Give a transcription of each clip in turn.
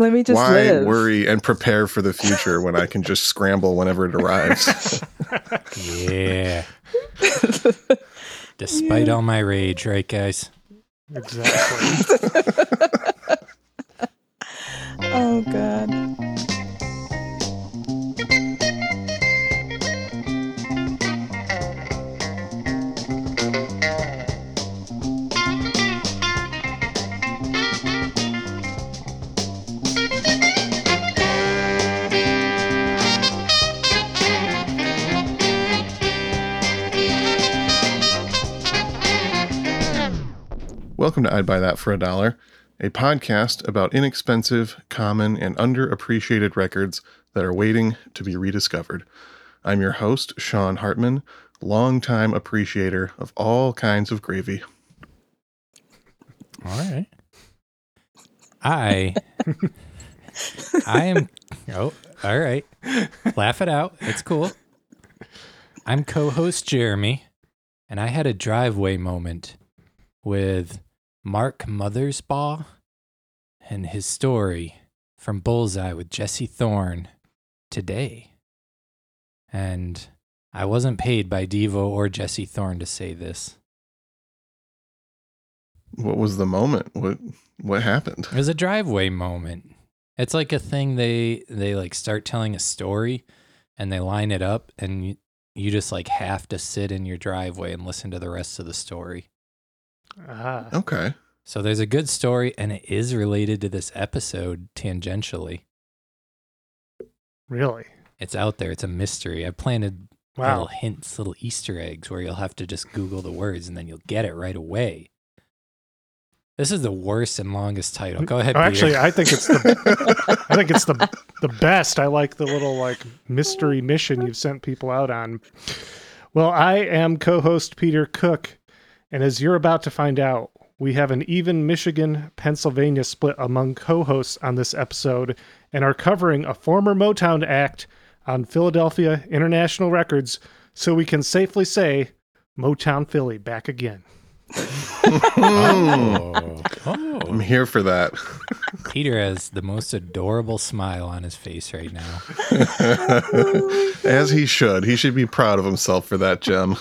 Let me just Why live. worry and prepare for the future when I can just scramble whenever it arrives? Yeah. Despite all my rage, right, guys? Exactly. Welcome to I'd Buy That for a Dollar, a podcast about inexpensive, common, and underappreciated records that are waiting to be rediscovered. I'm your host, Sean Hartman, longtime appreciator of all kinds of gravy. All right. I I am Oh, all right. Laugh it out. It's cool. I'm co-host Jeremy, and I had a driveway moment with Mark Mothersbaugh and his story from Bullseye with Jesse Thorn today. And I wasn't paid by Devo or Jesse Thorn to say this. What was the moment? What what happened? It was a driveway moment. It's like a thing they they like start telling a story and they line it up and you, you just like have to sit in your driveway and listen to the rest of the story. Ah, Okay. So there's a good story and it is related to this episode tangentially. really? It's out there. It's a mystery. I planted little hints, little Easter eggs where you'll have to just Google the words and then you'll get it right away. This is the worst and longest title. Go ahead. Oh, actually, Peter. I think it's the I think it's the the best. I like the little like mystery mission you've sent people out on. Well, I am co-host Peter Cook, and as you're about to find out, we have an even Michigan Pennsylvania split among co-hosts on this episode, and are covering a former Motown act on Philadelphia International Records, so we can safely say Motown Philly back again. oh, oh. I'm here for that. Peter has the most adorable smile on his face right now. As he should. He should be proud of himself for that gem.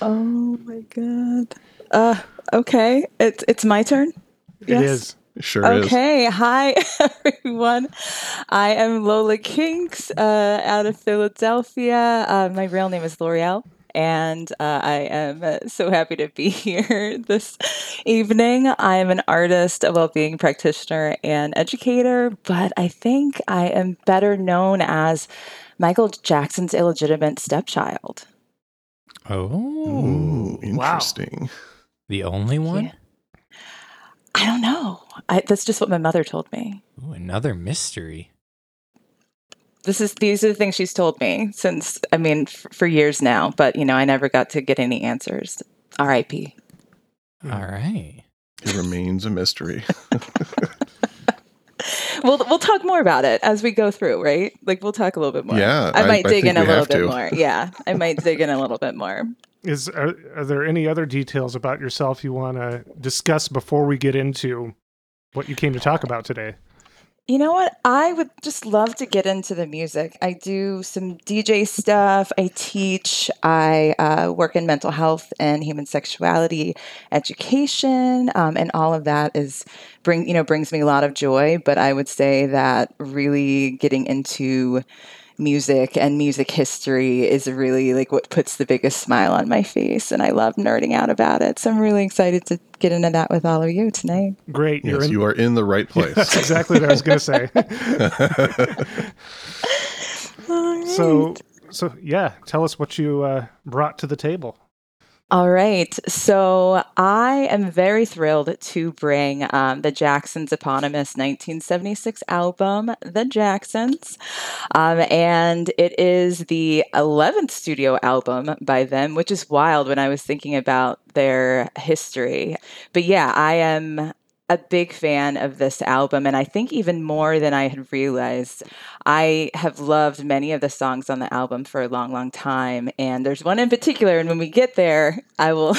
Oh my god. Uh okay. It's it's my turn. It Yes. is. Sure is. Okay, hi everyone. I am Lola Kinks uh, out of Philadelphia. Uh, my real name is L'Oreal, and uh, I am uh, so happy to be here this evening. I am an artist, a well-being practitioner, and educator, but I think I am better known as Michael Jackson's illegitimate stepchild. Oh, Ooh, Wow. interesting. the only one? Yeah. I don't know. I, that's just what my mother told me. Ooh, another mystery. this is these are the things she's told me since I mean f- for years now, but you know I never got to get any answers. R.I.P. All right. It remains a mystery. We'll we'll talk more about it as we go through, right? Like we'll talk a little bit more. Yeah, I I- might I dig think in a little bit to. more. Yeah, I might dig in a little bit more. Is are, are there any other details about yourself you want to discuss before we get into what you came to talk about today? You know what? I would just love to get into the music. I do some DJ stuff. I teach. I uh, work in mental health and human sexuality education, um, and all of that is bring you know brings me a lot of joy. But I would say that really getting into music and music history is really like what puts the biggest smile on my face, and I love nerding out about it. So I'm really excited to get into that with all of you tonight. Great, you're yes, in. you are in the right place. That's exactly what I was going to say. so, so yeah, tell us what you uh, brought to the table. All right. So I am very thrilled to bring um, the Jacksons' eponymous 1976 album, The Jacksons. Um, and it is the 11th studio album by them, which is wild when I was thinking about their history. But yeah, I am a big fan of this album, and I think even more than I had realized. I have loved many of the songs on the album for a long, long time, and there's one in particular. And when we get there, I will,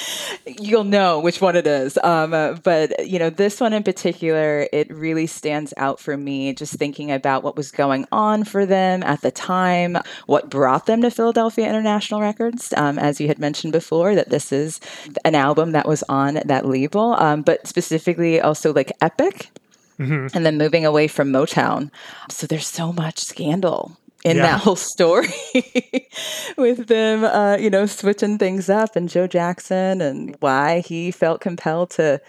you'll know which one it is. Um, uh, but you know, this one in particular, it really stands out for me. Just thinking about what was going on for them at the time, what brought them to Philadelphia International Records, um, as you had mentioned before, that this is an album that was on that label, um, but specifically also like Epic Mhm. and then moving away from Motown. So there's so much scandal in Yeah. that whole story with them, uh, you know, switching things up and Joe Jackson and why he felt compelled to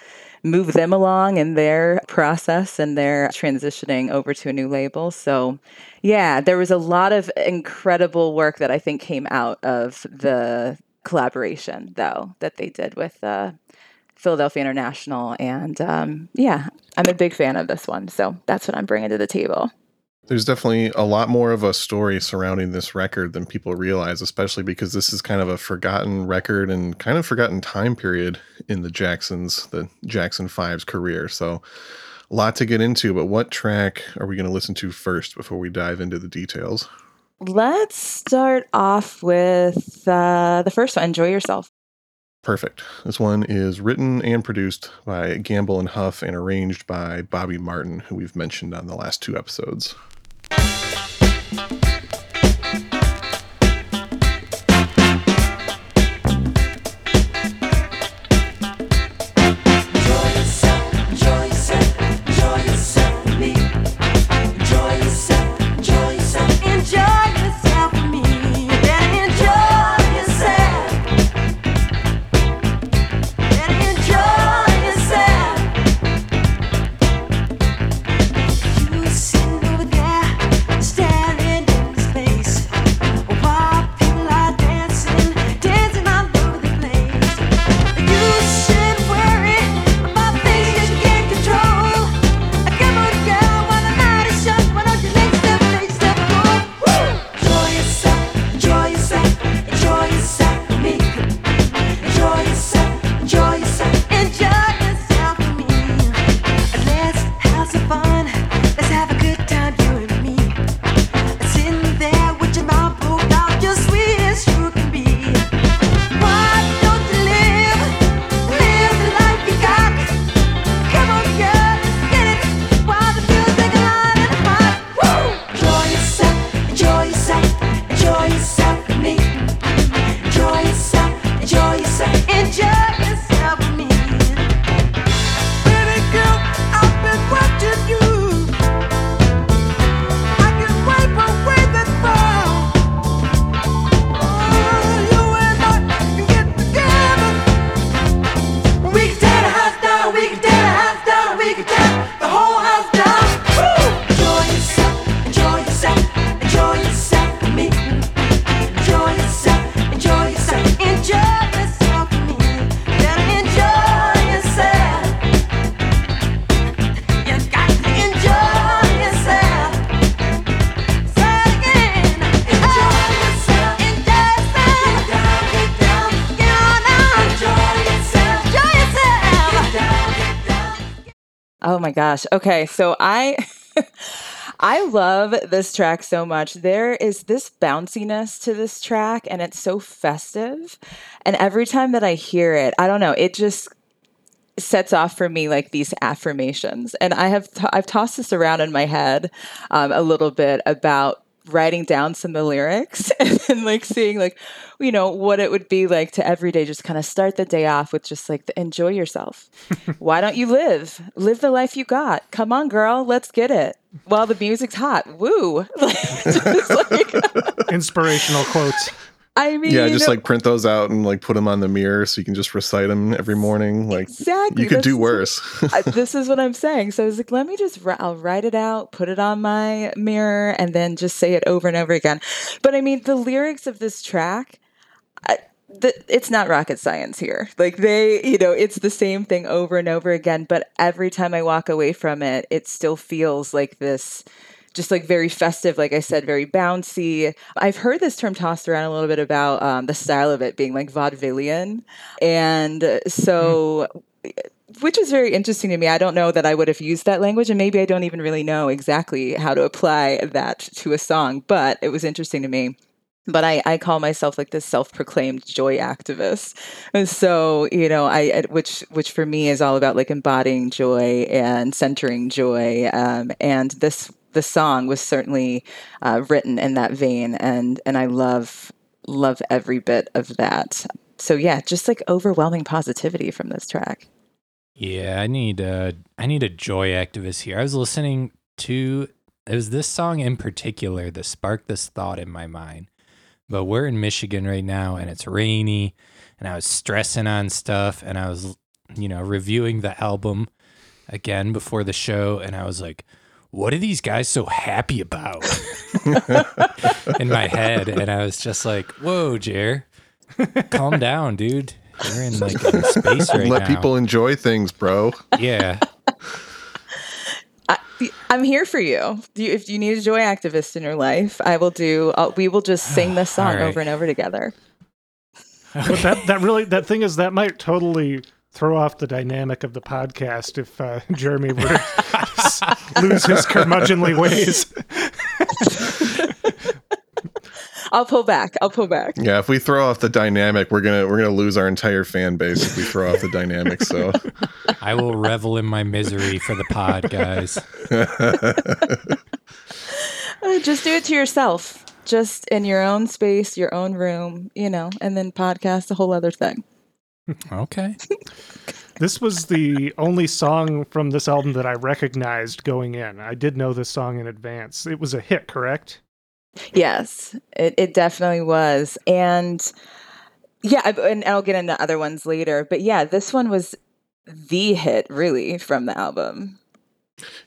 move them along in their process and their transitioning over to a new label. So, yeah, there was a lot of incredible work that I think came out of the collaboration, though, that they did with uh, Philadelphia International. And um, yeah, I'm a big fan of this one. So that's what I'm bringing to the table. There's definitely a lot more of a story surrounding this record than people realize, especially because this is kind of a forgotten record and kind of forgotten time period in the Jacksons, the Jackson Five's career. So, a lot to get into. But what track are we going to listen to first before we dive into the details? Let's start off with uh, the first one Enjoy Yourself. Perfect. This one is written and produced by Gamble and Huff and arranged by Bobby Martin, who we've mentioned on the last two episodes. Gosh. Okay, so I I love this track so much. There is this bounciness to this track and it's so festive. And every time that I hear it, I don't know, it just sets off for me like these affirmations. And I have t- I've tossed this around in my head um, a little bit about writing down some of the lyrics and then like seeing like you know what it would be like to every day just kind of start the day off with just like the, enjoy yourself. Why don't you live? Live the life you got. Come on girl let's get it. While the music's hot. Woo. Like, just like- Inspirational quotes. I mean Yeah, just like print those out and like put them on the mirror so you can just recite them every morning. Like Exactly, you could do worse. I, this is what I'm saying. So I was like, let me just, I'll write it out, put it on my mirror, and then just say it over and over again. But I mean, the lyrics of this track, I, the, it's not rocket science here. Like they, you know, it's the same thing over and over again. But every time I walk away from it, it still feels like this. Just like very festive, like I said, very bouncy. I've heard this term tossed around a little bit about um, the style of it being like vaudevillian. And uh, so which is very interesting to me. I don't know that I would have used that language, and maybe I don't even really know exactly how to apply that to a song, but it was interesting to me. But I, I call myself like this self-proclaimed joy activist, and so you know, I I- which which for me is all about like embodying joy and centering joy, um, and this the song was certainly uh, written in that vein, and and I love love every bit of that. So yeah, just like overwhelming positivity from this track. Yeah, I need a I need a joy activist here. I was listening to it was this song in particular that sparked this thought in my mind. But we're in Michigan right now and it's rainy and I was stressing on stuff and I was you know reviewing the album again before the show and I was like what are these guys so happy about in my head and I was just like whoa Jer calm down dude you're in like in space right now. Let now people enjoy things, bro. yeah I, I'm here for you. Do you. If you need a joy activist in your life, I will do. i we will just sing this song All right. over and over together. But that that really that thing is that might totally throw off the dynamic of the podcast if uh, Jeremy were to lose his curmudgeonly ways. I'll pull back. I'll pull back. Yeah, if we throw off the dynamic, we're gonna we're gonna lose our entire fan base if we throw off the dynamic. So I will revel in my misery for the pod, guys. Uh, Just do it to yourself. Just in your own space, your own room, you know, and then podcast a whole other thing. Okay. This was the only song from this album that I recognized going in. I did know this song in advance. It was a hit, correct? Yes, it, it definitely was. And yeah, I- and I'll get into other ones later. But yeah, this one was the hit really from the album.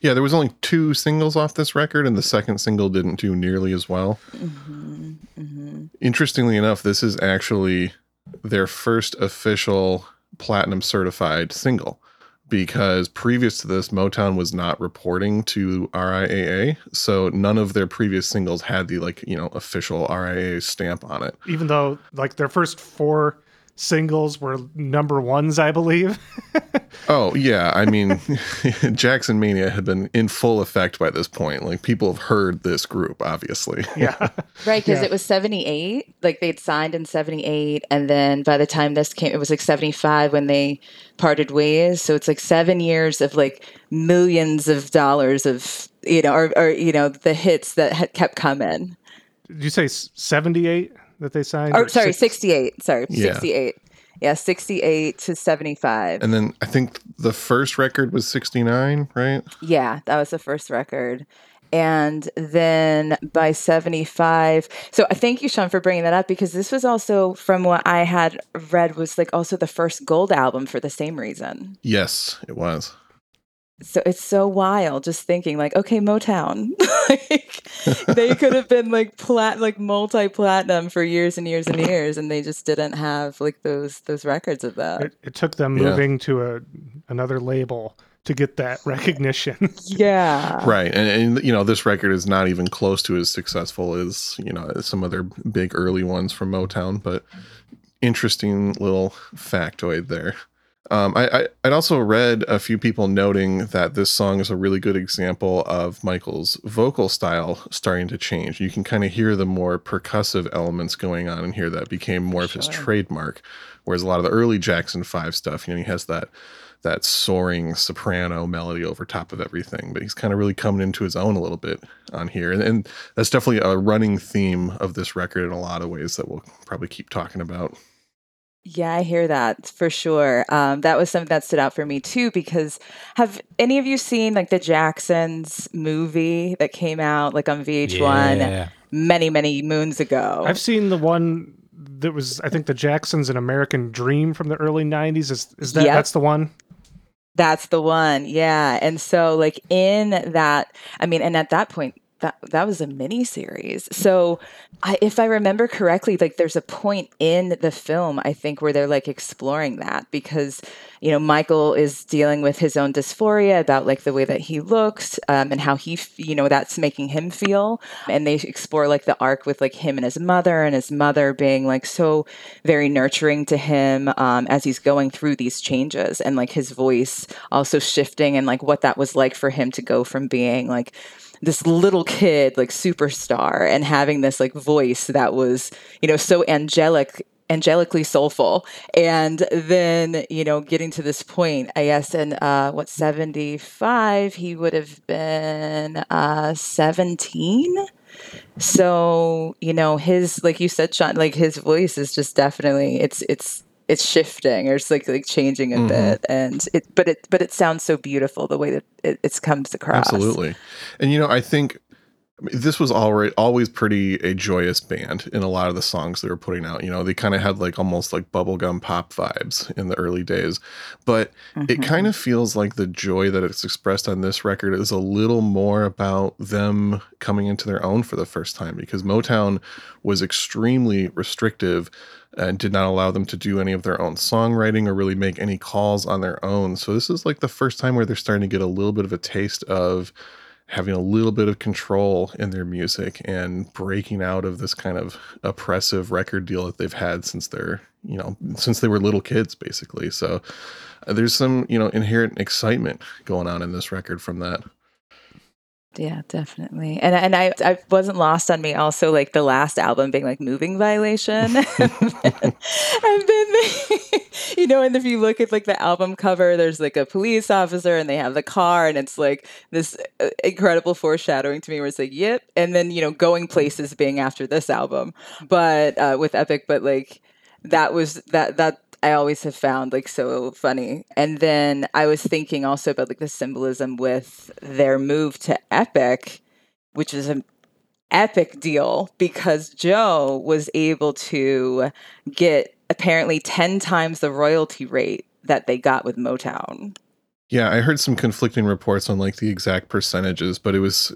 yeah, there was only two singles off this record, and the second single didn't do nearly as well. hmm hmm Interestingly enough, this is actually their first official platinum certified single because previous to this, Motown was not reporting to RIAA, so none of their previous singles had the like you know official RIAA stamp on it. Even though like their first four singles were number ones, I believe. Oh yeah, I mean, Jackson Mania had been in full effect by this point. Like people have heard this group, obviously. yeah. Right, because Yeah. it was 78. Like they'd signed in 78. And then by the time this came, it was like 75 when they parted ways. So it's like seven years of like millions of dollars of, you know, or, or you know, the hits that had kept coming. Did you say 78 that they signed? Or sorry, six- 68. Sorry, Yeah. 68. Yeah, 68 to 75. And then I think the first record was 69, right? Yeah, that was the first record. And then by 75, so I thank you, Sean, for bringing that up because this was also, from what I had read, was like also the first gold album for the same reason. Yes, it was. So it's so wild just thinking like, okay, Motown, like they could have been like plat, like multi platinum for years and years and years, and they just didn't have like those those records of that. It, it took them Yeah. moving to a another label to get that recognition. Yeah, Right. And, and, you know, this record is not even close to as successful as, you know, some other big early ones from Motown, but interesting little factoid there. Um, I, I, I'd also read a few people noting that this song is a really good example of Michael's vocal style starting to change. You can kind of hear the more percussive elements going on in here that became more of his trademark. Whereas a lot of the early Jackson 5 stuff, you know, he has that that soaring soprano melody over top of everything. But he's kind of really coming into his own a little bit on here. And, and that's definitely a running theme of this record in a lot of ways that we'll probably keep talking about. Yeah, I hear that for sure. Um, that was something that stood out for me too because have any of you seen like the Jacksons movie that came out like on VH1 Yeah. many many moons ago? I've seen the one that was I think the Jacksons an American Dream from the early 90s is is that Yep. that's the one? That's the one. Yeah. And so like in that I mean and at that point that that was a mini series. So, I, if I remember correctly, like there's a point in the film I think where they're like exploring that because you know Michael is dealing with his own dysphoria about like the way that he looks um, and how he you know that's making him feel, and they explore like the arc with like him and his mother and his mother being like so very nurturing to him um, as he's going through these changes and like his voice also shifting and like what that was like for him to go from being like this little kid like superstar and having this like voice that was you know so angelic angelically soulful. And then you know getting to this point i guess in uh what 75 he would have been uh 17 so you know his like you said sean like his voice is just definitely it's it's it's shifting or it's like like changing a Mhm. bit and it but it but it sounds so beautiful the way that it, it comes across Absolutely. And you know, I think this was already always pretty a joyous band in a lot of the songs they were putting out. You know, they kind of had like almost like bubblegum pop vibes in the early days. But it Mhm. kind of feels like the joy that it's expressed on this record is a little more about them coming into their own for the first time because Motown was extremely restrictive and did not allow them to do any of their own songwriting or really make any calls on their own. So this is like the first time where they're starting to get a little bit of a taste of having a little bit of control in their music and breaking out of this kind of oppressive record deal that they've had since they're, you know, since they were little kids basically. So uh, there's some, you know, inherent excitement going on in this record from that. Yeah, definitely. And and I I wasn't lost on me also like the last album being like moving violation. and then, and then you know, and if you look at like the album cover, there's like a police officer and they have the car and it's like this uh, incredible foreshadowing to me where it's like, yep. And then, you know, going places being after this album, but uh, with Epic, but like that was that that I always have found like so funny. And then I was thinking also about like the symbolism with their move to Epic, which is an epic deal because Joe was able to get apparently 10 times the royalty rate that they got with Motown. Yeah, I heard some conflicting reports on like the exact percentages, but it was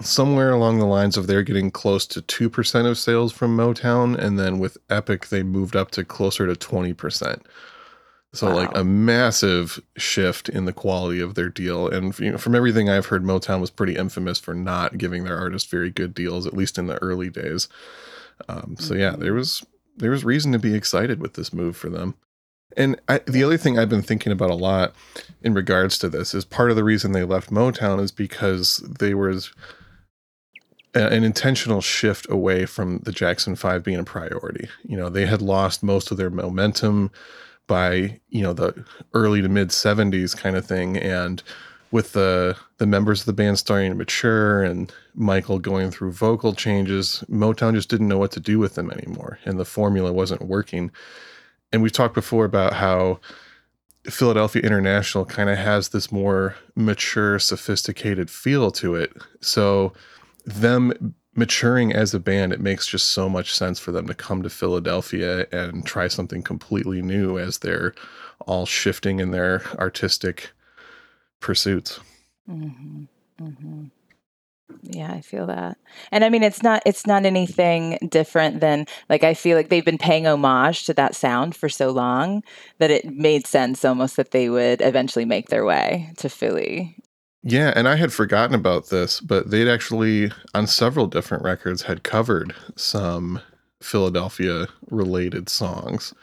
somewhere along the lines of they're getting close to 2% of sales from Motown and then with Epic they moved up to closer to 20%. So like a massive shift in the quality of their deal and you know from everything I've heard Motown was pretty infamous for not giving their artists very good deals at least in the early days. Um, so yeah, there was there was reason to be excited with this move for them. And I, the other thing I've been thinking about a lot in regards to this is part of the reason they left Motown is because they was a- an intentional shift away from the Jackson 5 being a priority. You know, they had lost most of their momentum by, you know, the early to mid 70s kind of thing and with the the members of the band starting to mature and Michael going through vocal changes, Motown just didn't know what to do with them anymore and the formula wasn't working. And we've talked before about how Philadelphia International kind of has this more mature, sophisticated feel to it. So, them maturing as a band, it makes just so much sense for them to come to Philadelphia and try something completely new as they're all shifting in their artistic pursuits. hmm hmm Yeah, I feel that. And I mean it's not it's not anything different than like I feel like they've been paying homage to that sound for so long that it made sense almost that they would eventually make their way to Philly. Yeah, and I had forgotten about this, but they'd actually, on several different records, had covered some Philadelphia related songs.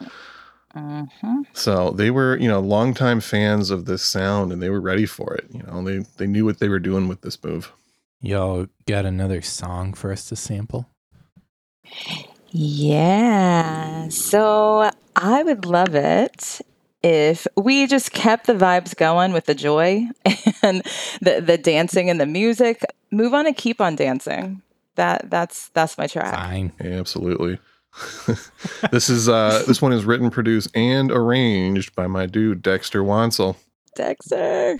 hmm So they were, you know, longtime fans of this sound and they were ready for it. You know, they they knew what they were doing with this move. Y'all got another song for us to sample? Yeah. So I would love it if we just kept the vibes going with the joy and the the dancing and the music. Move on and keep on dancing. That that's that's my track. Fine. Yeah, absolutely. this is uh this one is written, produced, and arranged by my dude Dexter Wansel. Dexter.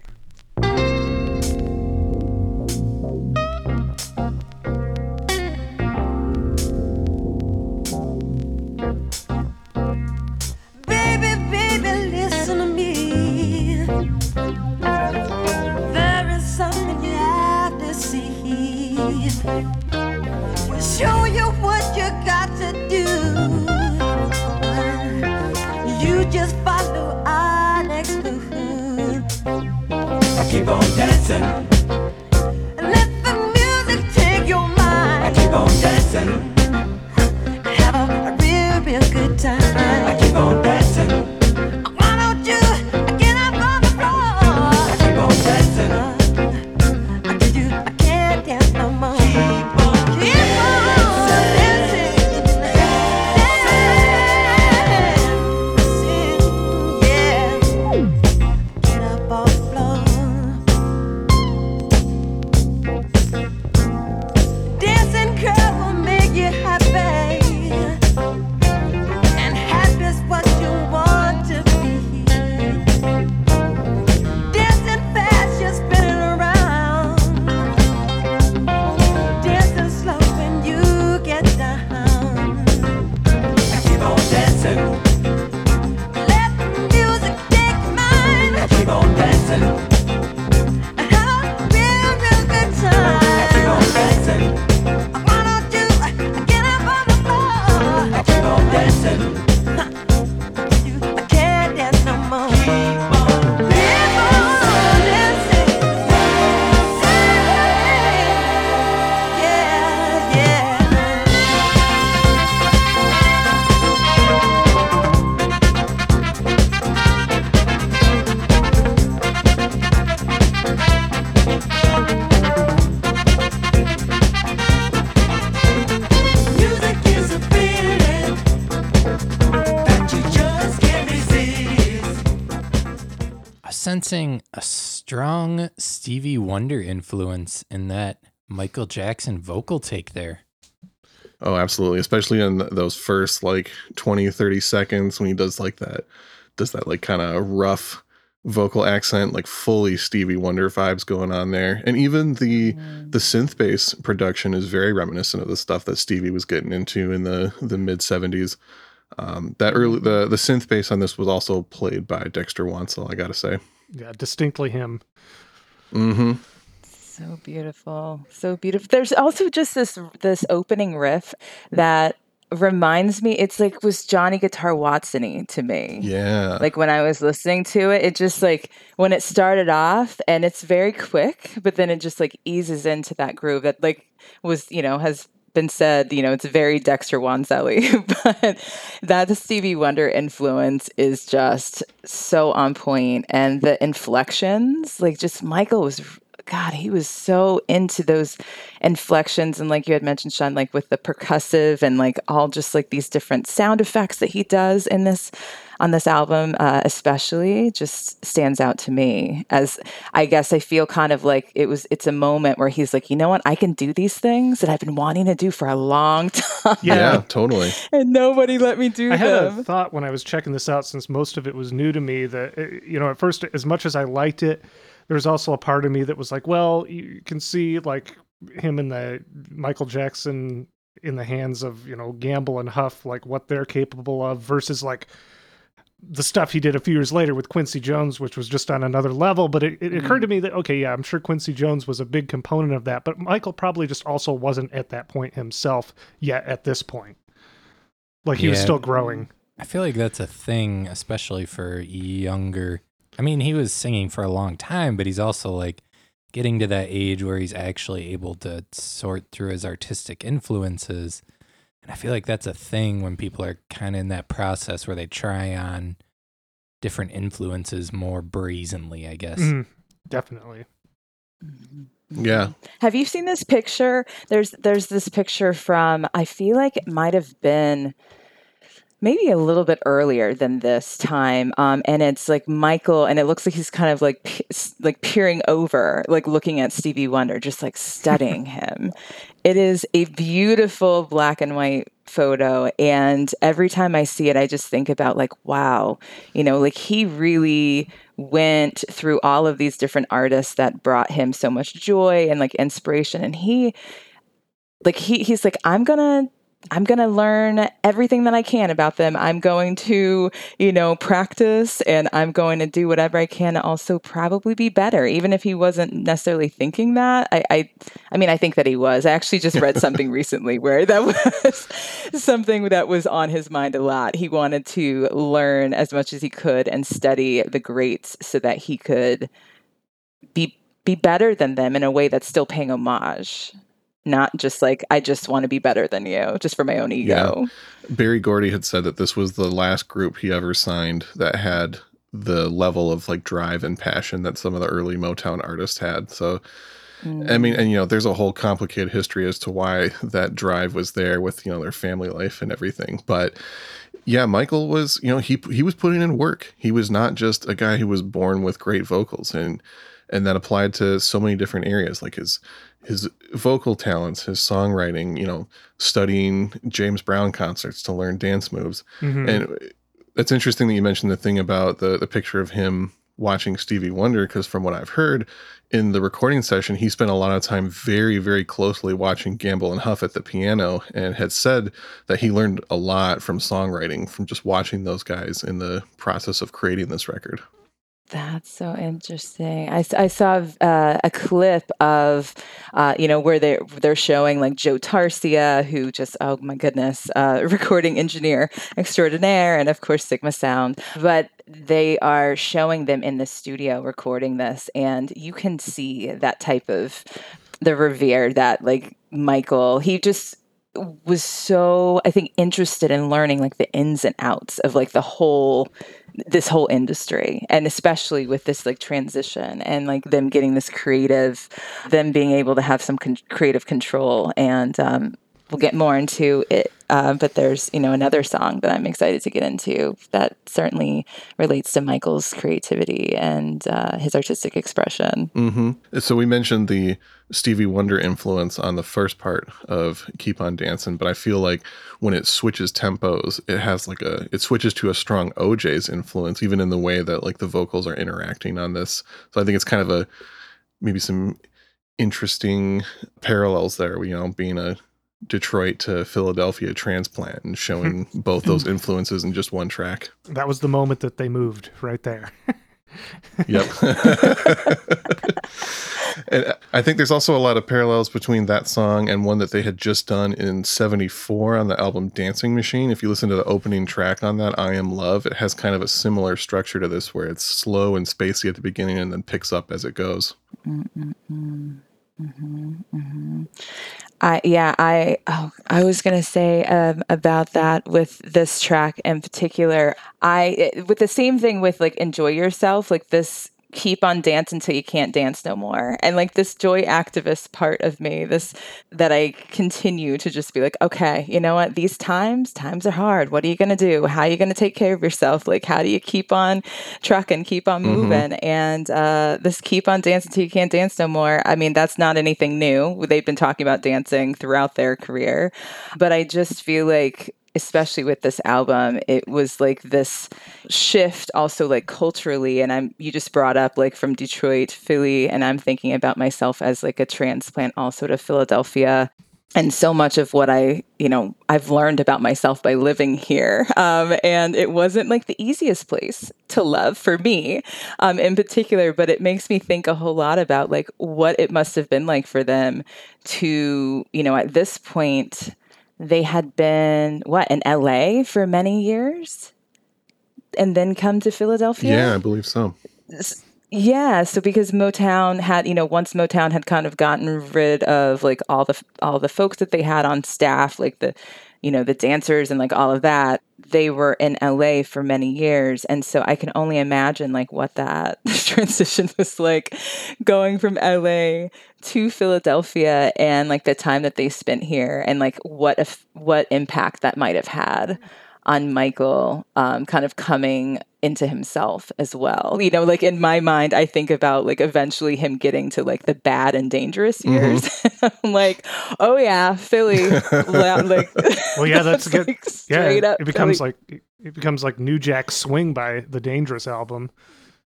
Keep on dancing, Let the music take your mind. I keep on dancing, Have a, a real, real good time. I keep on sensing a strong Stevie Wonder influence in that Michael Jackson vocal take there. Oh, absolutely. Especially in those first like 20, 30 seconds when he does like that, does that like kind of rough vocal accent, like fully Stevie Wonder vibes going on there. And even the the synth bass production is very reminiscent of the stuff that Stevie was getting into in the the mid 70s. Um, that early the the synth bass on this was also played by Dexter Wansel, I gotta say. Yeah, distinctly him. Mm-hmm. So beautiful. So beautiful. There's also just this this opening riff that reminds me it's like was Johnny Guitar Watson to me. Yeah. Like when I was listening to it, it just like when it started off and it's very quick, but then it just like eases into that groove that like was, you know, has been said, you know, it's very Dexter Wanzelli, but that Stevie Wonder influence is just so on point. And the inflections, like just Michael was God, he was so into those inflections. And like you had mentioned, Sean, like with the percussive and like all just like these different sound effects that he does in this on this album, uh, especially, just stands out to me as I guess I feel kind of like it was. It's a moment where he's like, you know what, I can do these things that I've been wanting to do for a long time, yeah, Yeah. totally. and nobody let me do that. I had a thought when I was checking this out, since most of it was new to me. That uh, you know, at first, as much as I liked it, there was also a part of me that was like, well, you can see like him and the Michael Jackson in the hands of you know Gamble and Huff, like what they're capable of, versus like the stuff he did a few years later with Quincy Jones, which was just on another level. But it, it mm-hmm. occurred to me that okay, yeah, I'm sure Quincy Jones was a big component of that, but Michael probably just also wasn't at that point himself yet. At this point, like he was still growing. I feel like that's a thing, especially for younger. I mean, he was singing for a long time, but he's also like getting to that age where he's actually able to sort through his artistic influences. And I feel like that's a thing when people are kind of in that process where they try on different influences more brazenly, I guess. Mhm, definitely. Yeah. Have you seen this picture? There's there's this picture from I feel like it might have been maybe a little bit earlier than this time um, and it's like michael and it looks like he's kind of like pe- like peering over like looking at stevie wonder just like studying him it is a beautiful black and white photo and every time i see it i just think about like wow you know like he really went through all of these different artists that brought him so much joy and like inspiration and he like he he's like i'm gonna I'm going to learn everything that I can about them. I'm going to, you know, practice and I'm going to do whatever I can to also probably be better, even if he wasn't necessarily thinking that. I, I, I mean, I think that he was. I actually just read something recently where that was something that was on his mind a lot. He wanted to learn as much as he could and study the greats so that he could be be better than them in a way that's still paying homage not just like I just want to be better than you, just for my own ego. Berry Gordy had said that this was the last group he ever signed that had the level of like drive and passion that some of the early Motown artists had. So, I mean, and you know, there's a whole complicated history as to why that drive was there with you know their family life and everything. But yeah, Michael was you know he he was putting in work. He was not just a guy who was born with great vocals and and that applied to so many different areas like his his vocal talents, his songwriting, you know, studying James Brown concerts to learn dance moves. Mhm. And it's interesting that you mentioned the thing about the the picture of him watching Stevie Wonder because from what I've heard in the recording session he spent a lot of time very very closely watching Gamble and Huff at the piano and had said that he learned a lot from songwriting from just watching those guys in the process of creating this record. That's so interesting. I saw uh, a clip of, uh, you know, where they're they're showing like Joe Tarsia, who just oh my goodness, uh, recording engineer extraordinaire, and of course Sigma Sound. But they are showing them in the studio recording this, and you can see that type of the revere that like Michael. He just was so I think interested in learning like the ins and outs of like the whole this whole industry and especially with this like transition and like them getting this creative them being able to have some con- creative control and um, we'll get more into it uh, but there's you know another song that i'm excited to get into that certainly relates to michael's creativity and uh, his artistic expression hmm So we mentioned the Stevie Wonder influence on the first part of Keep on Dancing, but I feel like when it switches tempos, it has like a it switches to a strong O'Jays influence, even in the way that like the vocals are interacting on this. So I think it's kind of a maybe some interesting parallels there. You know, being a Detroit to Philadelphia transplant and showing both those influences in just one track. That was the moment that they moved right there. Yep. and I think there's also a lot of parallels between that song and one that they had just done in 74 on the album Dancing Machine. If you listen to the opening track on that, I Am Love, it has kind of a similar structure to this where it's slow and spacey at the beginning and then picks up as it goes. I yeah I oh, I was gonna say um, about that with this track in particular. I it- with the same thing with like enjoy yourself like this keep on dance until you can't dance no more. And like this joy activist part of me this that I continue to just be like okay you know what? These times times are hard. What are you gonna do? How are you gonna take care of yourself? Like how do you keep on trucking keep on moving? And uh, this keep on dancing until you can't dance no more. I mean that's not anything new. They've been talking about dancing throughout their career. But I just feel like especially with this album it was like this shift also like culturally and i'm you just brought up like from detroit philly and i'm thinking about myself as like a transplant also to philadelphia. And so much of what i you know i've learned about myself by living here um, and it wasn't like the easiest place to love for me um, in particular but it makes me think a whole lot about like what it must have been like for them to you know at this point they had been what in LA for many years and then come to Philadelphia. Yeah, I believe so. Yeah, so because Motown had, you know, once Motown had kind of gotten rid of like all the all the folks that they had on staff, like the you know, the dancers and like all of that, they were in LA for many years. And so I can only imagine like what that transition was like going from LA to Philadelphia and like the time that they spent here and like what if what impact that might have had on Michael um, kind of coming into himself as well. You know, like in my mind, I think about like eventually him getting to like the bad and dangerous mm-hmm. years. I'm like, oh yeah, Philly. like, Well, yeah, that's good. like, Yeah, straight up it becomes Philly. like it becomes like New Jack Swing by the Dangerous album.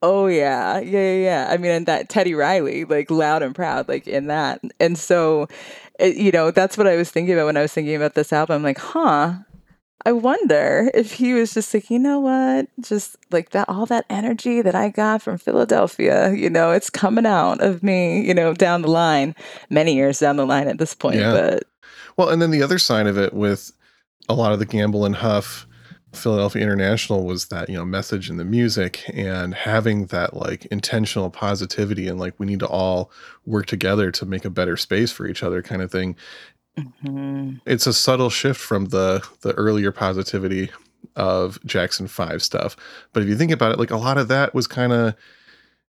Oh yeah, yeah, yeah, yeah. I mean, and that Teddy Riley, like loud and proud, like in that. And so, it, you know, that's what I was thinking about when I was thinking about this album. Like, huh? I wonder if he was just like, you know what, just like that, all that energy that I got from Philadelphia, you know, it's coming out of me, you know, down the line, many years down the line at this point. Yeah. But Well, and then the other side of it with a lot of the Gamble and Huff Philadelphia International was that, you know, message in the music and having that like intentional positivity and like we need to all work together to make a better space for each other kind of thing. Mhm. It's a subtle shift from the the earlier positivity of Jackson 5 stuff. But if you think about it, like a lot of that was kind of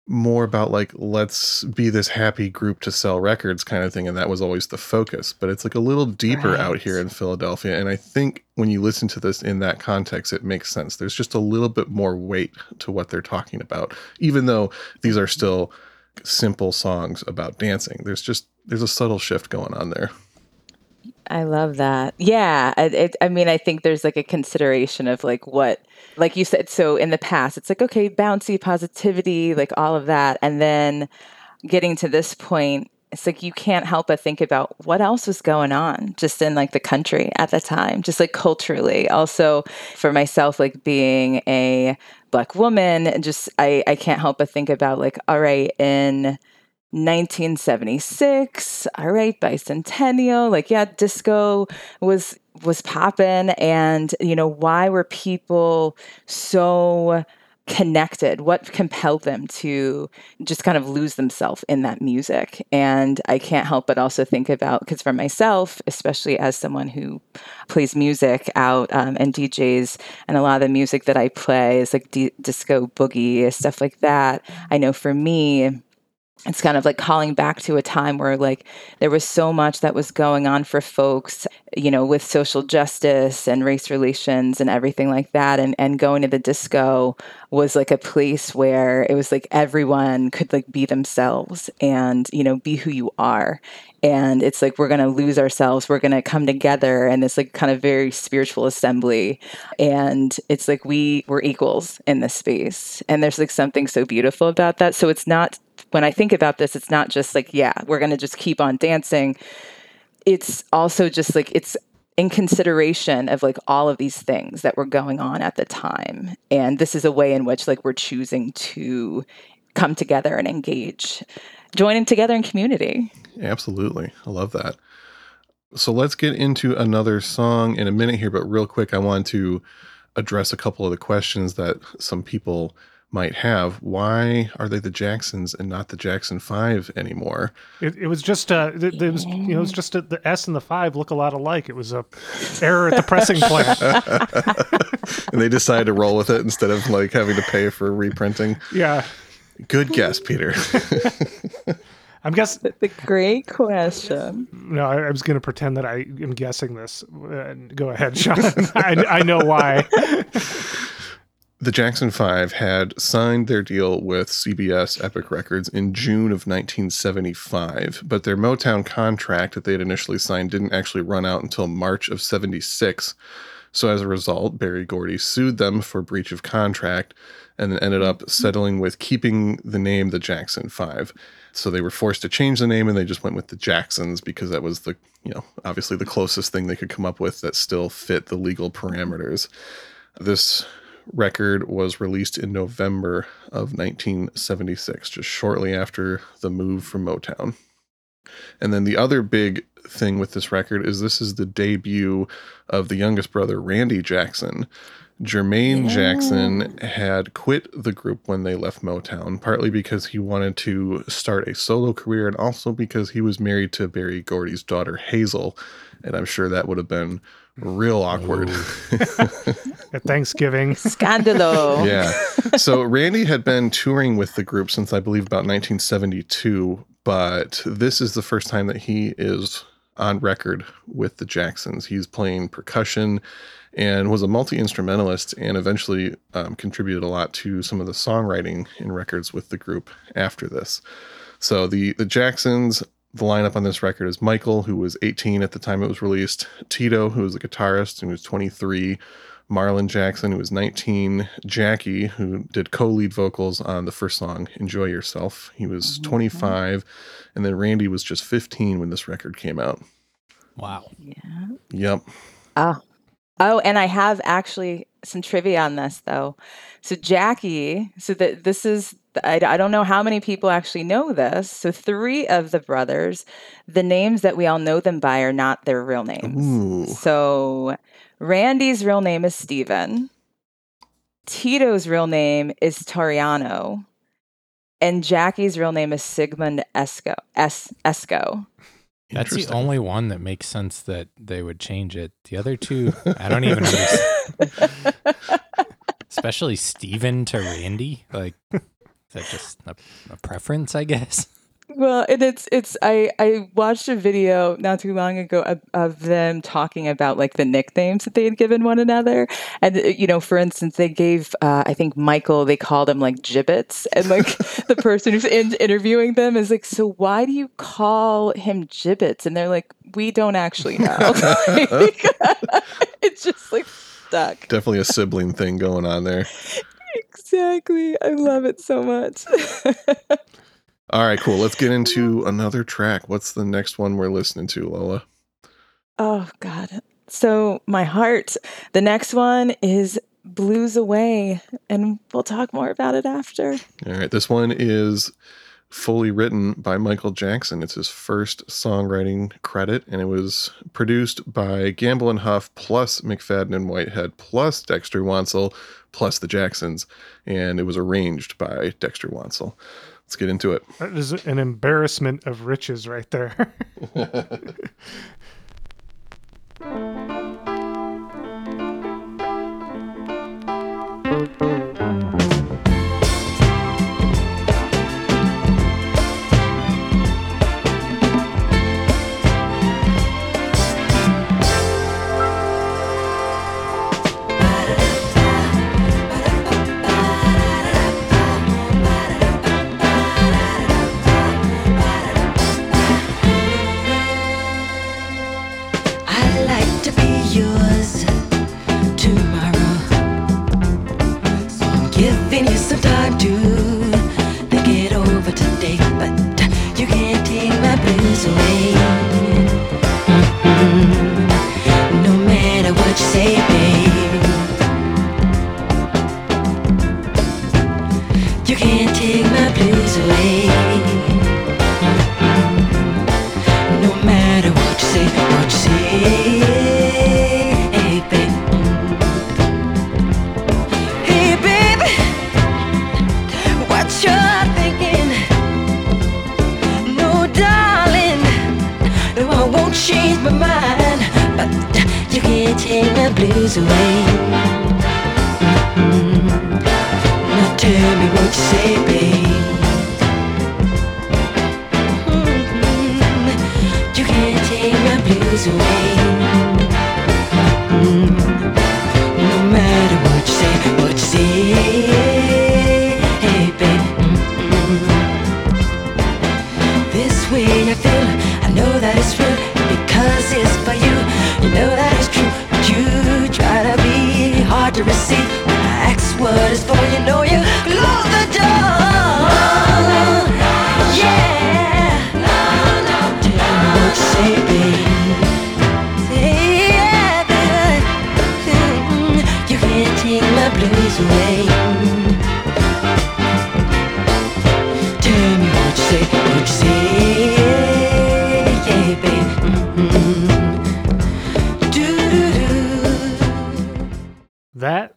more about like let's be this happy group to sell records kind of thing and that was always the focus. But it's like a little deeper out here in Philadelphia and I think when you listen to this in that context it makes sense. There's just a little bit more weight to what they're talking about even though these are still simple songs about dancing. There's just there's a subtle shift going on there I love that. Yeah. I, it, I mean, I think there's like a consideration of like what, like you said, so in the past, it's like, okay, bouncy positivity, like all of that. And then getting to this point, it's like you can't help but think about what else was going on just in like the country at the time, just like culturally. Also, for myself, like being a black woman, and just I, I can't help but think about like, all right, in 1976 all right bicentennial like yeah disco was was popping and you know why were people so connected? What compelled them to just kind of lose themselves in that music? And i can't help but also think about because for myself especially as someone who plays music out um, and djs and a lot of the music that i play is like d- disco boogie stuff like that. I know for me it's kind of like calling back to a time where like there was so much that was going on for folks you know with social justice and race relations and everything like that and and going to the disco was like a place where it was like everyone could like be themselves and you know be who you are. And it's like we're going to lose ourselves we're going to come together and this like kind of very spiritual assembly. And it's like we we're equals in this space. And there's like something so beautiful about that. So it's not when I think about this, it's not just like, yeah, we're going to just keep on dancing. It's also just like, it's in consideration of like all of these things that were going on at the time. And this is a way in which like we're choosing to come together and engage, joining together in community. Absolutely. I love that. So let's get into another song in a minute here, but real quick, I want to address a couple of the questions that some people might have. Why are they the Jacksons and not the Jackson 5 anymore? It, it was just uh, it, it was you know it was just a, the S and the five look a lot alike. It was a error at the pressing plant. and they decided to roll with it instead of like having to pay for reprinting. Yeah, Good guess, Peter. I'm guess. The great question. No, I, I was going to pretend that I am guessing this. Uh, go ahead, Sean. I, I know why. The Jackson 5 had signed their deal with CBS Epic Records in June of 1975, but their Motown contract that they had initially signed didn't actually run out until March of 76. So as a result, Berry Gordy sued them for breach of contract and then ended up mm-hmm. settling with keeping the name the Jackson 5. So they were forced to change the name and they just went with the Jacksons because that was the, you know, obviously the closest thing they could come up with that still fit the legal parameters. This record was released in November of 1976, just shortly after the move from Motown. And then the other big thing with this record is this is the debut of the youngest brother, Randy Jackson. Jermaine Jackson had quit the group when they left Motown, partly because he wanted to start a solo career and also because he was married to Berry Gordy's daughter, Hazel. And I'm sure that would have been real awkward. Oh. At Thanksgiving, Scandalo. yeah. So Randy had been touring with the group since I believe about 1972, but this is the first time that he is on record with the Jacksons. He's playing percussion and was a multi instrumentalist and eventually um, contributed a lot to some of the songwriting in records with the group after this. So the the Jacksons, the lineup on this record is Michael, who was 18 at the time it was released, Tito, who was a guitarist and was 23, Marlon Jackson, who was 19, Jackie, who did co lead vocals on the first song, Enjoy Yourself. He was 25, and then Randy was just 15 when this record came out. Wow. Yeah. Yep. Oh. Oh, and I have actually some trivia on this though. So Jackie, so that this is I, I don't know how many people actually know this. So three of the brothers, the names that we all know them by are not their real names. Ooh. So Randy's real name is Steven. Tito's real name is Toriano. And Jackie's real name is Sigmund Esco. Es- Esco. That's the only one that makes sense that they would change it. The other two, I don't even understand. Especially Steven to Randy. Like, is that just a, a preference, I guess? Well, and it's it's I I watched a video not too long ago of, of them talking about like the nicknames that they had given one another, and uh, you know, for instance, they gave uh, I think Michael they called him like gibbets, and like the person who's in, interviewing them is like, so why do you call him gibbets? And they're like, we don't actually know. Like, it's just like stuck. Definitely a sibling thing going on there. Exactly. I love it so much. All right, cool. Let's get into another track. What's the next one we're listening to, Lola? Oh God. So my heart. The next one is Blues Away, and we'll talk more about it after. All right, this one is fully written by Michael Jackson. It's his first songwriting credit, and it was produced by Gamble and Huff plus McFadden and Whitehead plus Dexter Wansel plus the Jacksons, and it was arranged by Dexter Wansel. Let's get into it. That is an embarrassment of riches right there. way I feel, I know that it's real because it's for you. You know that it's true, but you try to be hard to receive. When I ask what it's for, you know you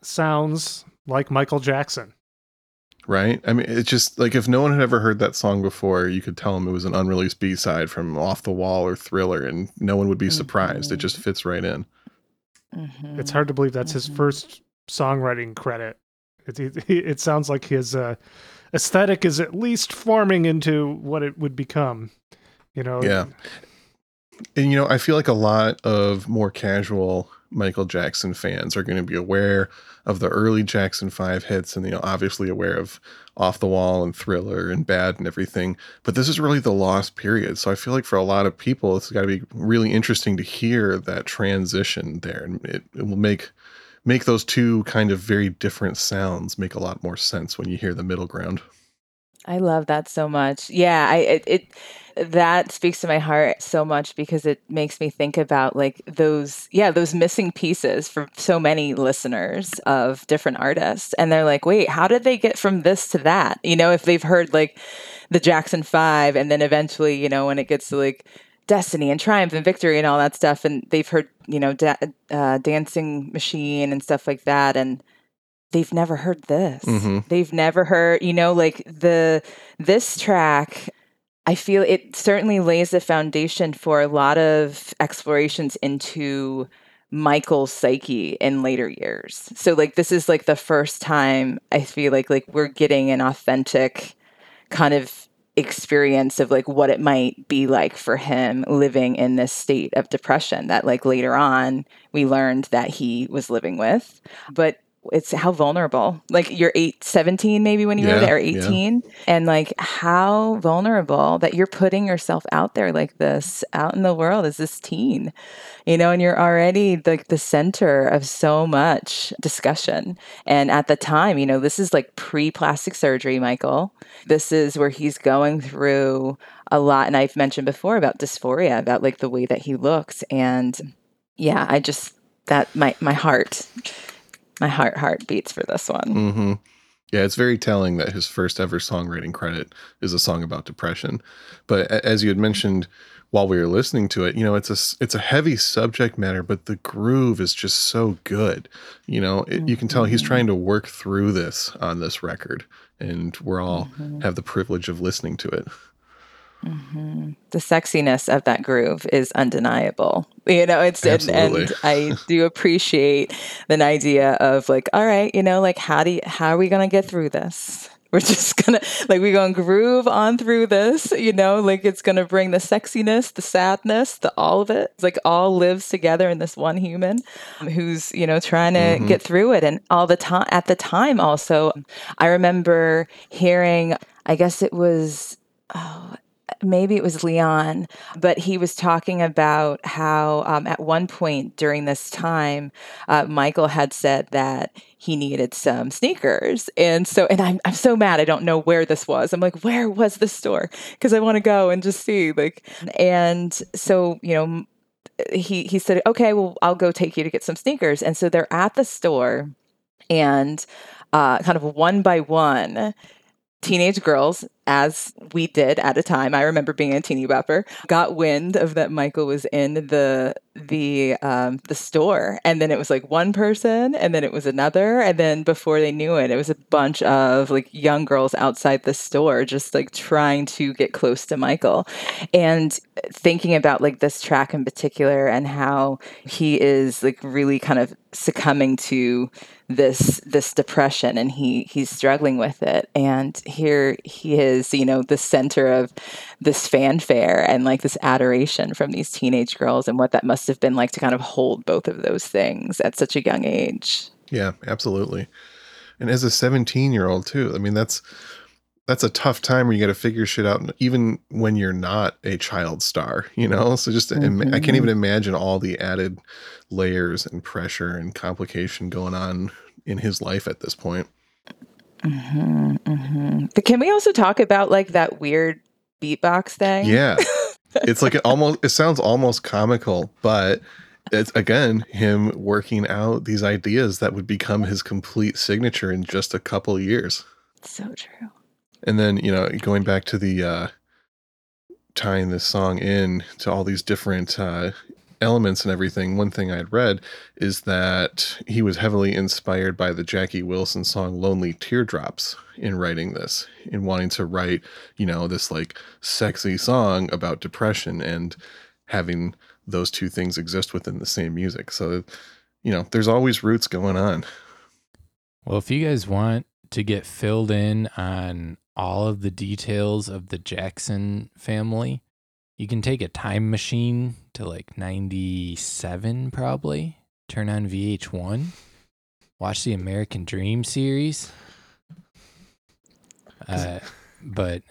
sounds like Michael Jackson. Right? I mean, it's just like if no one had ever heard that song before, you could tell them it was an unreleased B side from Off the Wall or Thriller, and no one would be surprised. It just fits right in. Mhm. It's hard to believe that's his Mhm. first songwriting credit. It, it, it sounds like his uh, aesthetic is at least forming into what it would become. You know, Yeah. And you know, I feel like a lot of more casual Michael Jackson fans are going to be aware of the early Jackson 5 hits and you know, obviously aware of Off the Wall and Thriller and Bad and everything. But this is really the lost period. So I feel like for a lot of people it's got to be really interesting to hear that transition there and it, it will make make those two kind of very different sounds make a lot more sense when you hear the middle ground. I love that so much. Yeah, I it, it that speaks to my heart so much because it makes me think about like those yeah, those missing pieces for so many listeners of different artists and they're like, "Wait, how did they get from this to that?" You know, if they've heard like the Jackson 5 and then eventually, you know, when it gets to like destiny and triumph and victory and all that stuff and they've heard you know da- uh, dancing machine and stuff like that and they've never heard this Mhm. they've never heard you know like the this track i feel it certainly lays the foundation for a lot of explorations into michael's psyche in later years. So like this is like the first time i feel like like we're getting an authentic kind of experience of like what it might be like for him living in this state of depression that like later on we learned that he was living with. But it's how vulnerable like you're 8 17 maybe when you Yeah, or yeah. 18 and like how vulnerable that you're putting yourself out there like this out in the world as this teen you know and you're already like the center of so much discussion. And at the time you know this is like pre-plastic surgery michael. This is where he's going through a lot and i've mentioned before about dysphoria about like the way that he looks. And yeah i just that my my heart my heart heart beats for this one hmm Yeah, it's very telling that his first ever songwriting credit is a song about depression. But as you had mentioned while we were listening to it, you know, it's a it's a heavy subject matter, but the groove is just so good. You know, it, you can tell he's trying to work through this on this record, and we're all have the privilege of listening to it. Mm-hmm. the sexiness of that groove is undeniable. You know, it's and, and I do appreciate the idea of like, all right, you know, like how do you, how are we gonna get through this? We're just gonna like we're gonna groove on through this, you know, like it's gonna bring the sexiness, the sadness, the all of it. It's like all lives together in this one human who's, you know, trying to mm-hmm. get through it. And all the time at the time also, I remember hearing, I guess it was oh, maybe it was Leon, but he was talking about how um, at one point during this time, uh, Michael had said that he needed some sneakers. And so, and I'm, I'm so mad I don't know where this was. I'm like, where was the store? Because I want to go and just see. Like, and so, you know, he, he said, okay, well, I'll go take you to get some sneakers. And so they're at the store and uh, kind of one by one, teenage girls, as we did at a time, I remember being a teeny bopper, got wind of that Michael was in the the um, the store, and then it was like one person, and then it was another, and then before they knew it, it was a bunch of like young girls outside the store, just like trying to get close to Michael, and thinking about like this track in particular and how he is like really kind of succumbing to this this depression and he he's struggling with it and here he is you know the center of this fanfare and like this adoration from these teenage girls and what that must have been like to kind of hold both of those things at such a young age Yeah, absolutely. And as a 17 year old too, I mean that's that's a tough time where you got to figure shit out, even when you're not a child star, you know. So just im- I can't mm-hmm. even imagine all the added layers and pressure and complication going on in his life at this point. Mm-hmm, mm-hmm. but can we also talk about like that weird beatbox thing Yeah, it's like it almost it sounds almost comical, but it's again him working out these ideas that would become his complete signature in just a couple years. so true And then, you know, going back to the uh tying this song in to all these different uh elements and everything, one thing I had read is that he was heavily inspired by the Jackie Wilson song Lonely Teardrops in writing this, in wanting to write, you know, this like sexy song about depression and having those two things exist within the same music. So, you know, there's always roots going on. Well, if you guys want to get filled in on all of the details of the Jackson family, you can take a time machine to like 97 probably, turn on VH1, watch the American Dream series. Uh, but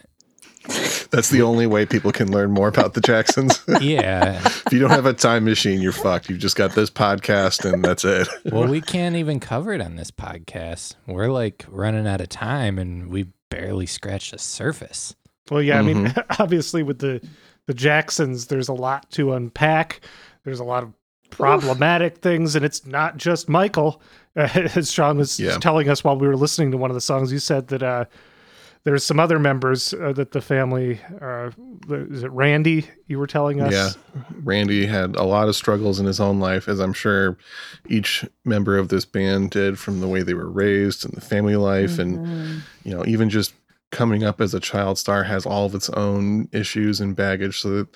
That's the only way people can learn more about the Jacksons. Yeah. if you don't have a time machine, you're fucked. You've just got this podcast and that's it. Well, we can't even cover it on this podcast. We're like running out of time and we barely scratched the surface. Well, yeah, I mean, obviously with the the Jacksons, there's a lot to unpack. There's a lot of problematic things, and it's not just Michael. as Sean was Yeah. telling us while we were listening to one of the songs, you said that uh, there's some other members uh, that the family. Uh, is it Randy? You were telling us. Yeah. Randy had a lot of struggles in his own life, as I'm sure each member of this band did from the way they were raised and the family life. And, you know, even just coming up as a child star has all of its own issues and baggage. So, that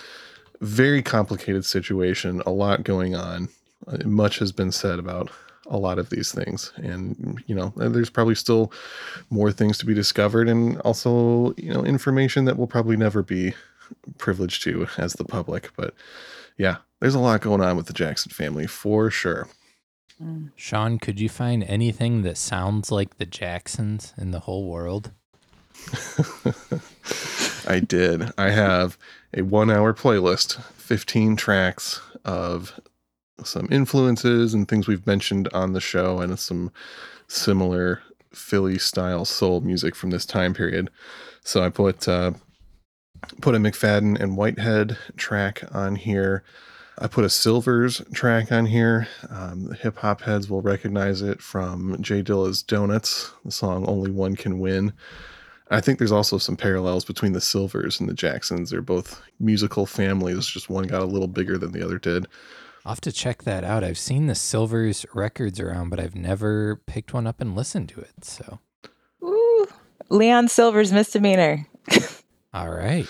very complicated situation, a lot going on. Uh, Much has been said about a lot of these things. And, you know, there's probably still more things to be discovered and also, you know, information that will probably never be privileged to as the public. But yeah, there's a lot going on with the Jackson family for sure. Mm. Sean, could you find anything that sounds like the Jacksons in the whole world? I did. I have a one hour playlist, 15 tracks of some influences and things we've mentioned on the show, and some similar Philly style soul music from this time period. So I put uh, put a McFadden and Whitehead track on here. I put a Sylvers track on here. Um, the hip hop heads will recognize it from J Dilla's Donuts, the song Only One Can Win. I think there's also some parallels between the Sylvers and the Jacksons. They're both musical families, just one got a little bigger than the other did. I'll have to check that out. I've seen the Sylvers records around, but I've never picked one up and listened to it. So, Ooh, Leon Sylvers' misdemeanor. all right.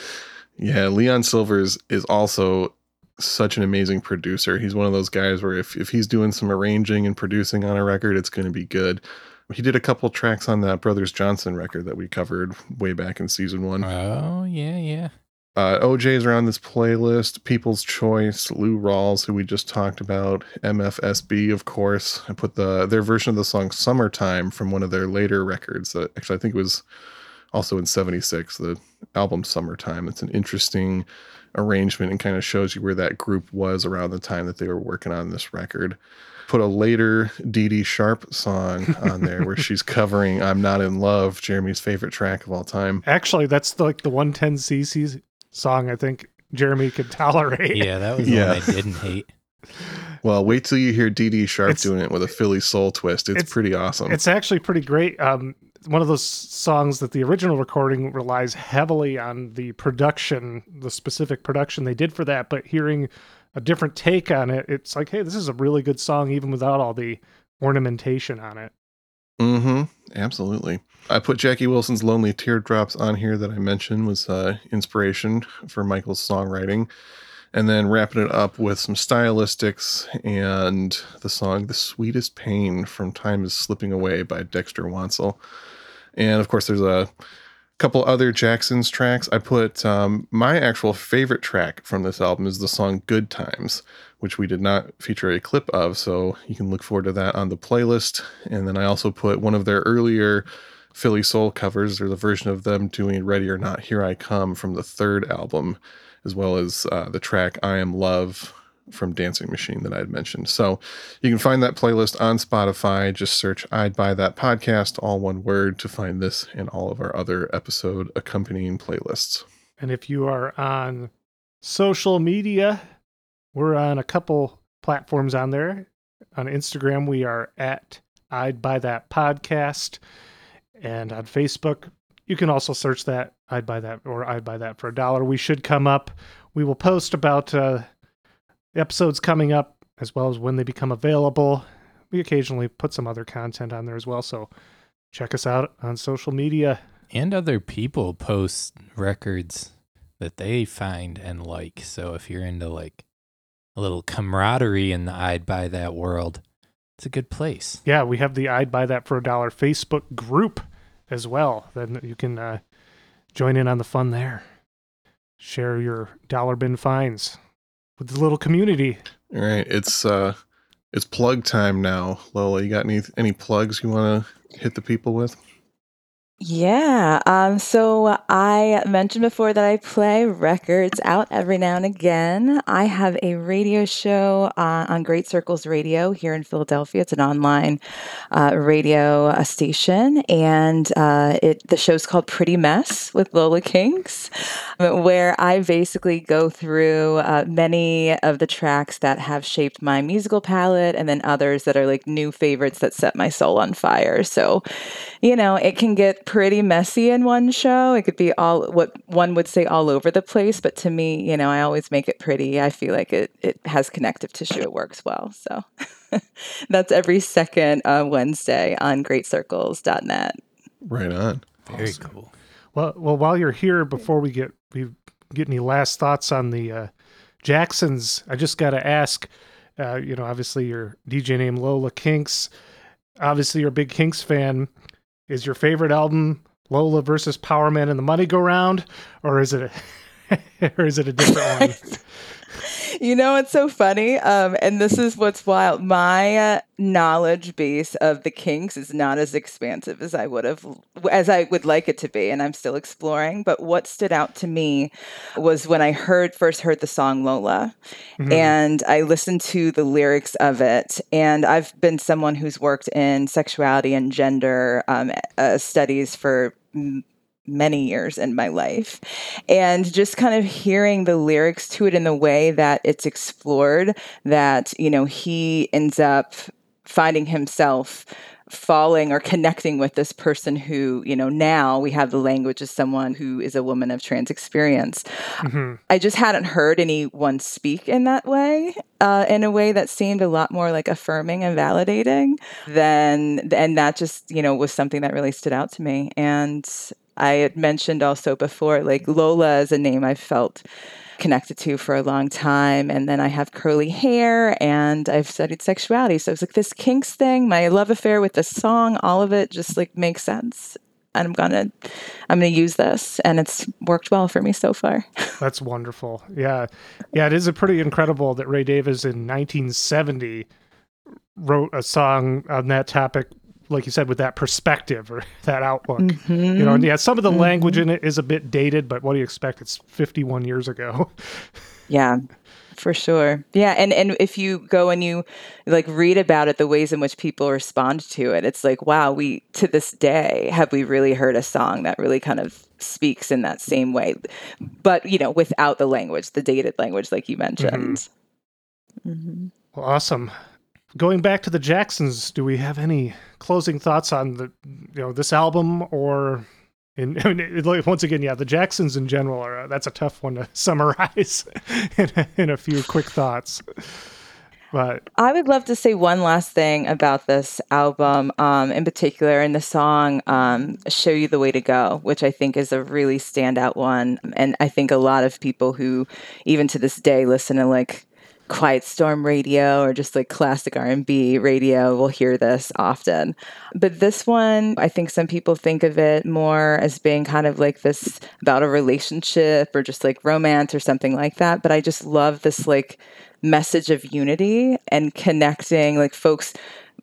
Yeah, Leon Sylvers is also such an amazing producer. He's one of those guys where if, if he's doing some arranging and producing on a record, it's going to be good. He did a couple tracks on that Brothers Johnson record that we covered way back in season one. Oh, yeah, yeah. Uh, O'Jays around this playlist. People's Choice, Lou Rawls, who we just talked about, MFSB, of course. I put the their version of the song "Summertime" from one of their later records. That actually I think it was also in '76. The album "Summertime." It's an interesting arrangement and kind of shows you where that group was around the time that they were working on this record. Put a later Dee Dee Sharp song on there where she's covering "I'm Not in Love," Jeremy's favorite track of all time. Actually, that's like the 110cc song. I think Jeremy could tolerate. Yeah, that was Yeah. one I didn't hate. Well, wait till you hear Dee Dee Sharp It's- doing it with a Philly soul twist. It's, it's- pretty awesome. It's actually pretty great. Um, one of those songs that the original recording relies heavily on the production, the specific production they did for that. But hearing a different take on it, it's like, hey, this is a really good song, even without all the ornamentation on it. mm-hmm. Absolutely. I put Jackie Wilson's Lonely Teardrops on here that I mentioned was uh, inspiration for Michael's songwriting. And then wrapping it up with some stylistics and the song The Sweetest Pain from Time is Slipping Away by Dexter Wansel. And of course, there's a couple other Jackson's tracks. I put um, my actual favorite track from this album is the song Good Times, which we did not feature a clip of. So you can look forward to that on the playlist. And then I also put one of their earlier Philly Soul covers. There's a version of them doing Ready or Not, Here I Come from the third album, as well as uh, the track I Am Love from Dancing Machine that I had mentioned. So you can find that playlist on Spotify. Just search I'd Buy That Podcast, all one word, to find this and all of our other episode accompanying playlists. And if you are on social media, we're on a couple platforms on there. On Instagram, we are at I'd Buy That Podcast. And on Facebook, you can also search that I'd Buy That or I'd Buy That for a dollar. We should come up. We will post about uh, episodes coming up as well as when they become available. We occasionally put some other content on there as well. So check us out on social media. And other people post records that they find and like. So if you're into like a little camaraderie in the I'd buy that world, it's a good place. yeah, we have the I'd buy that for a dollar Facebook group as well. Then you can uh, join in on the fun there. Share your dollar bin finds with the little community. All right, it's uh it's plug time now. Lola, you got any any plugs you want to hit the people with? Yeah. Um, so I mentioned before that I play records out every now and again. I have a radio show uh, on Great Circles Radio here in Philadelphia. It's an online uh, radio uh, station, and uh, it the show's called Pretty Mess with Lola Kinks, where I basically go through uh, many of the tracks that have shaped my musical palette, and then others that are like new favorites that set my soul on fire. So you know, it can get pretty messy in one show. It could be all what one would say all over the place, but to me, you know, I always make it pretty. I feel like it it has connective tissue. It works well. So that's every second uh, Wednesday on greatcircles.net. Right on. Very cool. Well, well, while you're here, before we get we get any last thoughts on the uh, Jacksons, I just got to ask. Uh, you know, obviously your DJ name Lola Kinks. Obviously, you're a big Kinks fan. Is your favorite album Lola versus Power Man and the Money Go Round, or is it a, or is it a different one? You know, it's so funny. Um, and this is what's wild. My uh, knowledge base of the Kinks is not as expansive as I would have, as I would like it to be. And I'm still exploring. But what stood out to me was when I heard first heard the song Lola, and I listened to the lyrics of it. And I've been someone who's worked in sexuality and gender um, uh, studies for many years in my life. And just kind of hearing the lyrics to it in the way that it's explored, that, you know, he ends up finding himself falling or connecting with this person who, you know, now we have the language as someone who is a woman of trans experience. Mhm. I just hadn't heard anyone speak in that way, uh, in a way that seemed a lot more like affirming and validating than, and that just, you know, was something that really stood out to me. And I had mentioned also before, like Lola is a name I felt connected to for a long time. And then I have curly hair and I've studied sexuality. So it's like this kinks thing, my love affair with the song, all of it just like makes sense. And I'm gonna I'm gonna use this and it's worked well for me so far. That's wonderful. Yeah. Yeah, it is a pretty incredible that Ray Davies in 1970 wrote a song on that topic like you said with that perspective or that outlook. Mm-hmm. You know, and yeah, some of the mm-hmm. language in it is a bit dated, but what do you expect? It's 51 years ago. Yeah, for sure. Yeah, and and if you go and you like read about it, the ways in which people respond to it, it's like, wow, we to this day have we really heard a song that really kind of speaks in that same way, but you know, without the language, the dated language, like you mentioned. Mhm. Well, awesome. Going back to the Jacksons, do we have any closing thoughts on the you know this album or in, I mean, it- once again, yeah, the Jacksons in general are that's a tough one to summarize in a, in a few quick thoughts. But I would love to say one last thing about this album, um, in particular, in the song um, "Show You the Way to Go," which I think is a really standout one, and I think a lot of people who, even to this day, listen to like Quiet Storm radio or just like classic R&B radio will hear this often. But this one, I think some people think of it more as being kind of like this about a relationship or just like romance or something like that, but I just love this like message of unity and connecting like folks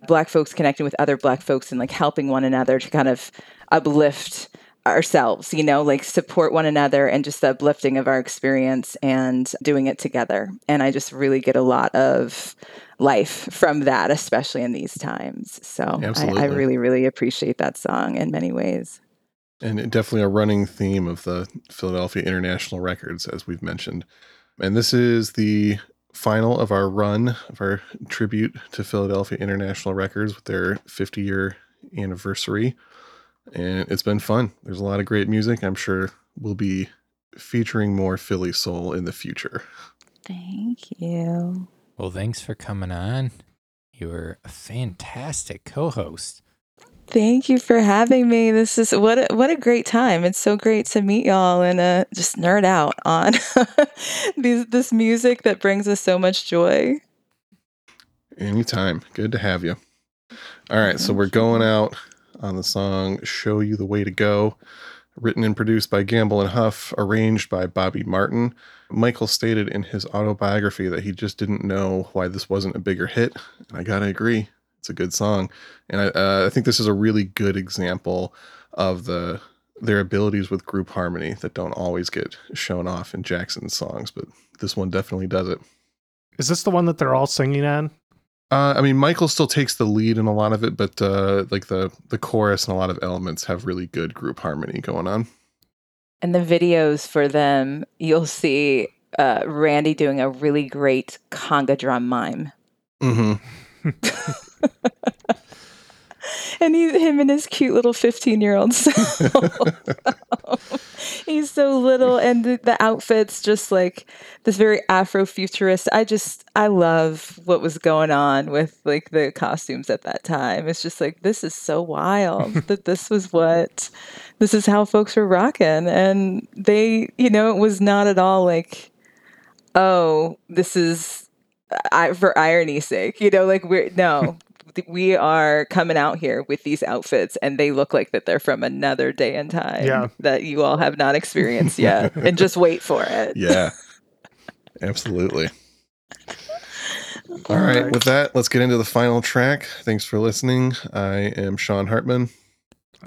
black folks connecting with other black folks and like helping one another to kind of uplift ourselves, you know, like support one another and just the uplifting of our experience and doing it together. And I just really get a lot of life from that, especially in these times. So I, I really, really appreciate that song in many ways. and it- definitely a running theme of the Philadelphia International Records, as we've mentioned. And this is the final of our run of our tribute to Philadelphia International Records with their 50 year anniversary. And it's been fun. There's a lot of great music. I'm sure we'll be featuring more Philly soul in the future. Thank you. Well, thanks for coming on. You were a fantastic co-host. Thank you for having me. This is what a, what a great time. It's so great to meet y'all and uh, just nerd out on these this music that brings us so much joy. Anytime. Good to have you. All right. So we're going out on the song Show You the Way to Go, written and produced by Gamble and Huff, arranged by Bobby Martin. Michael stated in his autobiography that he just didn't know why this wasn't a bigger hit. And I got to agree. It's a good song. And I, uh, I think this is a really good example of the their abilities with group harmony that don't always get shown off in Jackson's songs, but this one definitely does it. Is this the one that they're all singing on? Uh, I mean, Michael still takes the lead in a lot of it, but uh, like the the chorus and a lot of elements have really good group harmony going on. And the videos for them, you'll see uh, Randy doing a really great conga drum mime. Mm-hmm. and he, him and his cute little 15 year old self. He's so little, and the, the outfits just like this very Afrofuturist. I just, I love what was going on with like the costumes at that time. It's just like, this is so wild that this was what, this is how folks were rocking. And they, you know, it was not at all like, oh, this is I, for irony's sake, you know, like we're no, we are coming out here with these outfits and they look like that they're from another day and time Yeah. that you all have not experienced yet and just wait for it. Yeah, absolutely. All right, with that, let's get into the final track. Thanks for listening. I am Sean Hartman.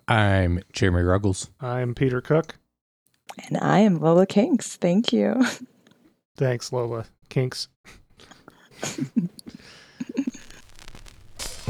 I'm Jeremy Ruggles. I'm Peter Cook. And I am Lola Kinks. Thank you. Thanks, Lola. Kinks.